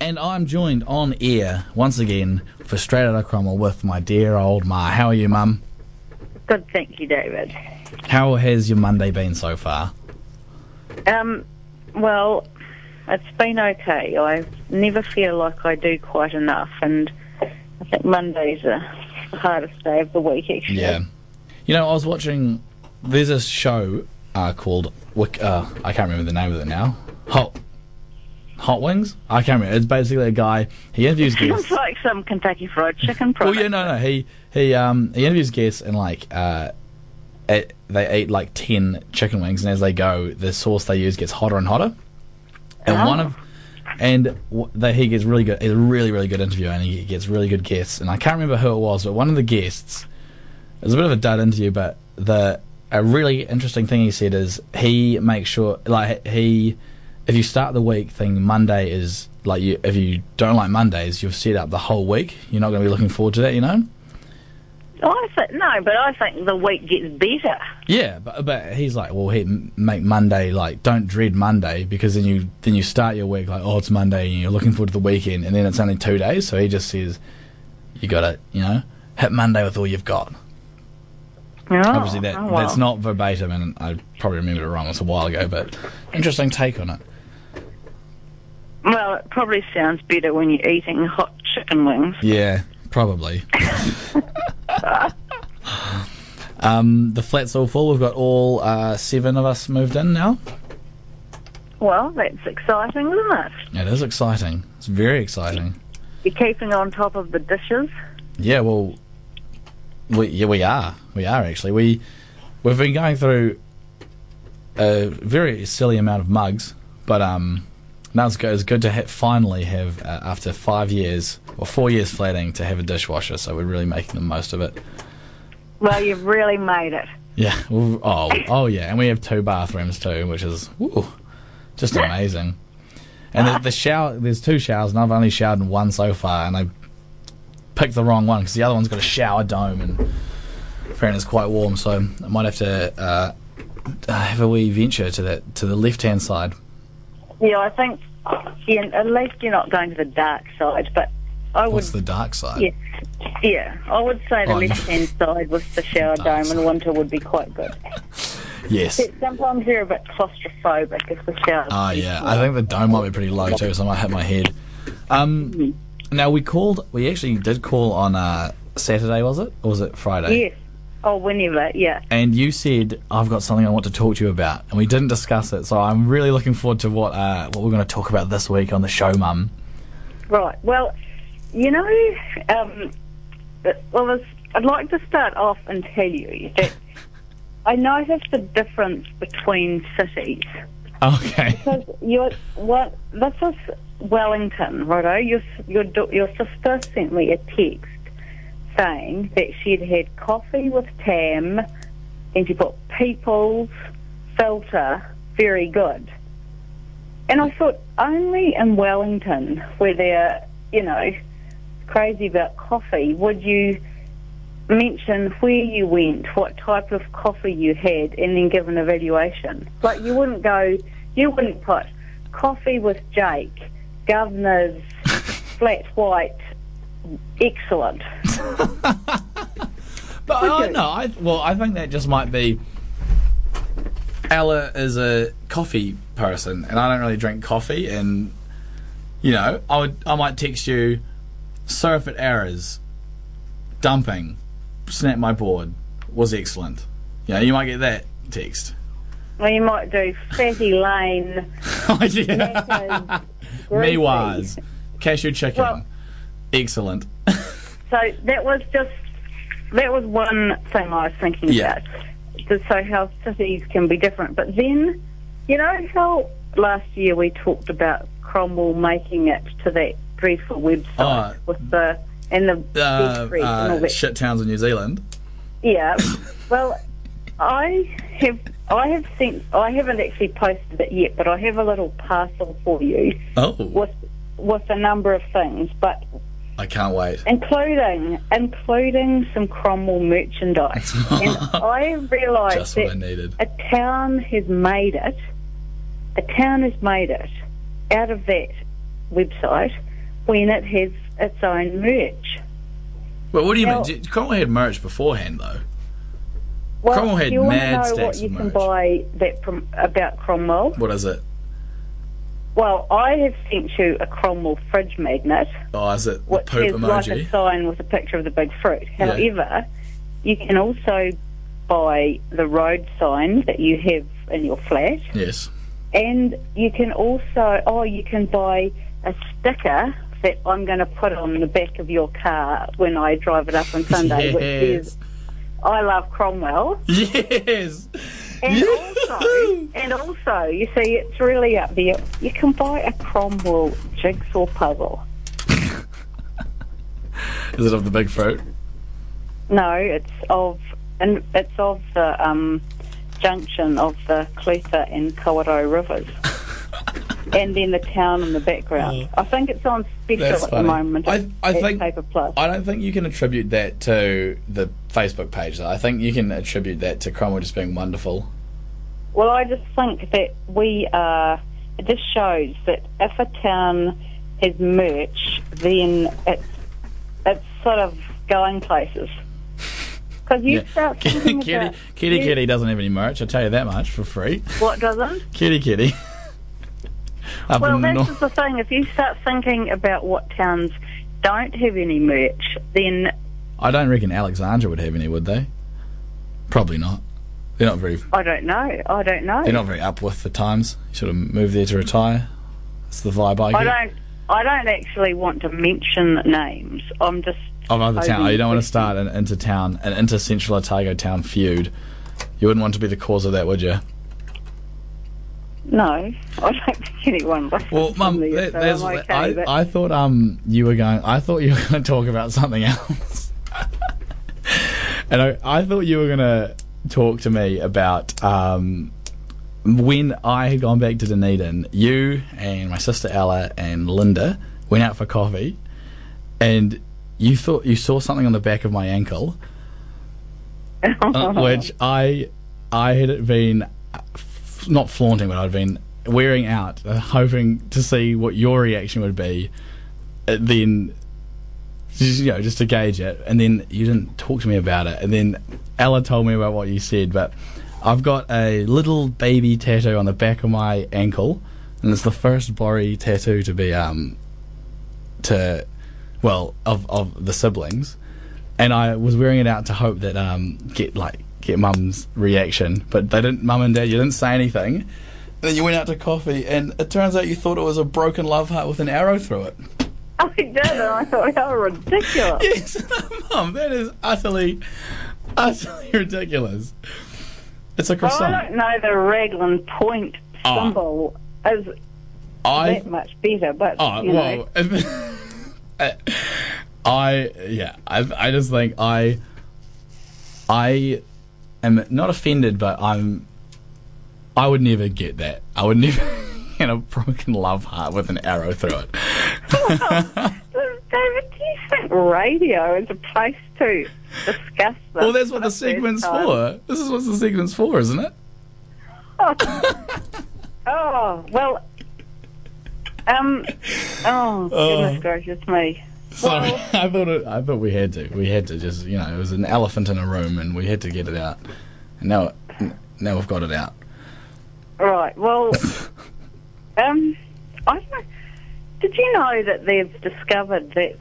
And I'm joined on air once again for Straight Outta Cromwell with my dear old ma. How are you, mum? Good, thank you, David. How has your Monday been so far? Um, well, it's been okay. I never feel like I do quite enough, and I think Monday's the hardest day of the week, actually. Yeah. You know, I was watching. There's a show uh, called. Wick- Uh, I can't remember the name of it now. Hot. Hot Wings? I can't remember. It's basically a guy. He interviews Sounds guests. like some Kentucky Fried Chicken Oh product. yeah, no, no. He he um he interviews guests and like uh, it, they eat like ten chicken wings, and as they go, the sauce they use gets hotter and hotter. And Oh. one of and w- they, he gets really good. He's a really really good interviewer, and he gets really good guests. And I can't remember who it was, but one of the guests. It was a bit of a dud interview, but the a really interesting thing he said is he makes sure like he if you start the week thinking Monday is like you if you don't like Mondays, you've set up the whole week. You're not going to be looking forward to that, you know. I think no, but I think the week gets better. Yeah, but but he's like, well, he make Monday like don't dread Monday because then you then you start your week like oh it's Monday and you're looking forward to the weekend and then it's only two days. So he just says you got to you know hit Monday with all you've got. Oh, Obviously that oh, well. that's not verbatim and I probably remembered it wrong. It's a while ago, but interesting take on it. Well, it probably sounds better when you're eating hot chicken wings. Yeah, probably. um, the flat's all full. We've got all uh, seven of us moved in now. Well, that's exciting, isn't it? It is exciting. It's very exciting. You're keeping on top of the dishes. Yeah, well, we yeah we are we are actually we we've been going through a very silly amount of mugs, but um, now it's good. To ha- finally have uh, after five years or four years flatting to have a dishwasher. So we're really making the most of it. Well, you've really made it. Yeah. Oh, oh yeah, and we have two bathrooms too, which is just amazing. And the, the shower, there's two showers, and I've only showered in one so far, and I picked the wrong one because the other one's got a shower dome, and apparently it's quite warm, so I might have to uh, uh, have a wee venture to that to the left hand side. Yeah, I think yeah, at least you're not going to the dark side, but I would What's the dark side? yeah, yeah, I would say the Oh, you- left hand side with the shower Dark dome in winter would be quite good. Yes. But sometimes you're a bit claustrophobic if the shower. Oh yeah, I think the dome might be pretty low too, so I might hit my head. Um, now we called. We actually did call on uh, Saturday, was it? Or was it Friday? Yes. Oh, whenever, yeah. And you said I've got something I want to talk to you about, and we didn't discuss it. So I'm really looking forward to what uh, what we're going to talk about this week on the show, Mum. Right. Well, you know, um, well, I'd like to start off and tell you that I noticed the difference between cities. Okay. Because your what this is Wellington, righto? Your your your sister sent me a text saying that she'd had coffee with Tam, and she put People's filter very good. And I thought only in Wellington, where they're you know crazy about coffee, would you mention where you went, what type of coffee you had, and then give an evaluation. Like you wouldn't go, you wouldn't put coffee with Jake, Governor's flat white, excellent. But Would I you? no, I well, I think that just might be. Ella is a coffee person, and I don't really drink coffee. And you know, I would, I might text you, surf at errors, dumping, snap my board was excellent. You know, you might get that text. Well, you might do Fatty Lane, oh yeah, Macca's, me Greasy. was cashew chicken, Well- excellent. So that was just that was one thing I was thinking Yeah. about. So how cities can be different, but then you know how last year we talked about Cromwell making it to that dreadful website Oh. with the and the Uh, bed and all uh, shit towns in New Zealand. Yeah. well, I have I have sent I haven't actually posted it yet, but I have a little parcel for you Oh, with with a number of things, but I can't wait. including including some Cromwell merchandise. and I realised I that a town has made it. A town has made it out of that website when it has its own merch. Well, what do you Now- mean? Cromwell had merch beforehand, though. Well, Cromwell had you want mad to know what you of can buy that from about Cromwell? What is it? Well, I have sent you a Cromwell fridge magnet, Oh, is it the which poop is like a sign with a picture of the big fruit. However, you can also buy the road sign that you have in your flat, Yes. and you can also, oh, you can buy a sticker that I'm going to put on the back of your car when I drive it up on Sunday, which Yes. is I love Cromwell. Yes. And also, and also, you see, it's really up there. You can buy a Cromwell jigsaw puzzle. Is it of the big fruit? No, it's of, and it's of the um, junction of the Clutha and Kawarau rivers, and then the town in the background. I think it's on special Oh. At the moment. I- I at think- Paper Plus. I don't think you can attribute that to the Facebook page. Though. I think you can attribute that to Cromwell just being wonderful. Well, I just think that we are. It just shows that if a town has merch, then it's it's sort of going places. Because you Yeah. start thinking Kitty, about Kitty, you- Kitty doesn't have any merch. I tell you that much for free. What doesn't? Kitty, Kitty. Well, this north. is the thing. If you start thinking about what towns don't have any merch, then I don't reckon Alexandra would have any, would they? Probably not. They're not very. I don't know. I don't know. They're not very up with the times. You sort of move there to retire. That's the vibe I get. I don't. I don't actually want to mention names. I'm just. of other town. Oh, you don't want to start an inter-town, an inter-central Otago town feud. You wouldn't want to be the cause of that, would you? No, I don't think anyone Well, Mum, that, so okay, I, but- I thought um you were going. I thought you were going to talk about something else, and I, I thought you were going to talk to me about um when I had gone back to Dunedin. You and my sister Ella and Linda went out for coffee, and you thought you saw something on the back of my ankle. uh, which I I had been f- not flaunting, but I'd been wearing out, uh, hoping to see what your reaction would be. Uh, then, just, you know, just to gauge it, and then you didn't talk to me about it, and then Ella told me about what you said, but I've got a little baby tattoo on the back of my ankle, and it's the first Bori tattoo to be um to well of of the siblings and I was wearing it out to hope that um get like get mum's reaction, but they didn't. Mum and dad, you didn't say anything. And then you went out to coffee, and it turns out you thought it was a broken love heart with an arrow through it. I did, and I thought how ridiculous. Yes, mum, that is utterly, utterly ridiculous. It's a Well, I don't know the Raglan Point Ah. symbol is I that much better, but Oh you know, well, I yeah, I I just think I I am not offended, but I'm I would never get that. I would never get a broken love heart with an arrow through it. David, do you think radio is a place to discuss this? well, that's what the segment's for. This is what the segment's for, isn't it? Oh well, um, oh goodness Oh. gracious me. Sorry, Well- I thought it, I thought we had to. We had to just you know it was an elephant in a room, and we had to get it out. And now now we've got it out. Right. Well, um, I don't know. Did you know that they've discovered that?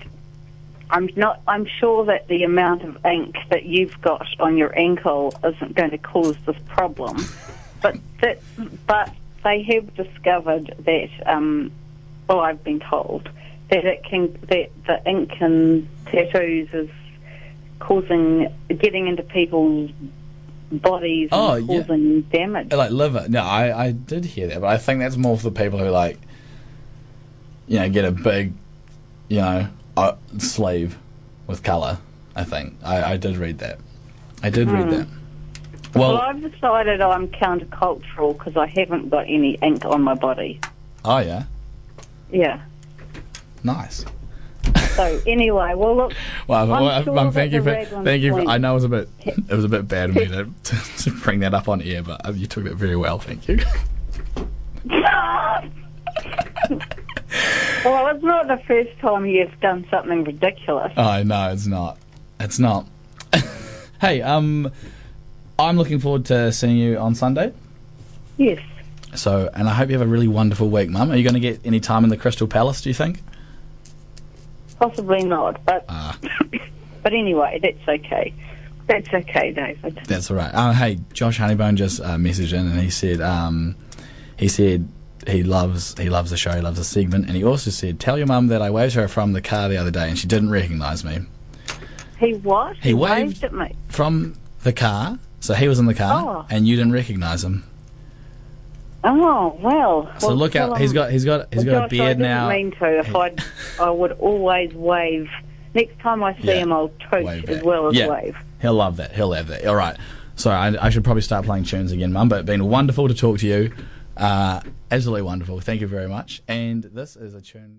I'm not. I'm sure that the amount of ink that you've got on your ankle isn't going to cause this problem, but that, but they have discovered that. Um, well, I've been told that it can that the ink in tattoos is causing getting into people's bodies Oh, and yeah. causing damage. like liver. No, I, I did hear that, but I think that's more for the people who like, you know, get a big, you know, uh, sleeve with colour. I think I, I did read that. I did read that. Well, Well, I've decided I'm countercultural because I haven't got any ink on my body. oh yeah, Yeah. nice. So anyway, well look, Well, I'm well, sure that thank you the for thank you. For, I know it was a bit it was a bit bad of me to, to, to bring that up on air, but uh, you took that very well. Thank you. Well, it's not the first time you've done something ridiculous. Oh no, it's not. It's not. hey, um, I'm looking forward to seeing you on Sunday. Yes. So, and I hope you have a really wonderful week, Mum. Are you going to get any time in the Crystal Palace? Do you think? Possibly not, but Ah. but anyway, that's okay. That's okay, David. That's all right. Uh, hey, Josh Honeybone just uh, messaged in and he said um, he said he loves he loves the show, he loves the segment, and he also said, "Tell your mum that I waved her from the car the other day and she didn't recognise me He what? He waved- at me. from the car." So he was in the car Oh. and you didn't recognise him. Oh well. So well, look out! He's him- got he's got he's well, got a Josh, I beard didn't now. mean to. If I I would always wave. Next time I see Yeah. him, I'll toast as well as Yeah. wave. He'll love that. He'll love that. All right. Sorry, I, I should probably start playing tunes again, Mum. But it's been wonderful to talk to you. Uh, absolutely wonderful. Thank you very much. And this is a tune.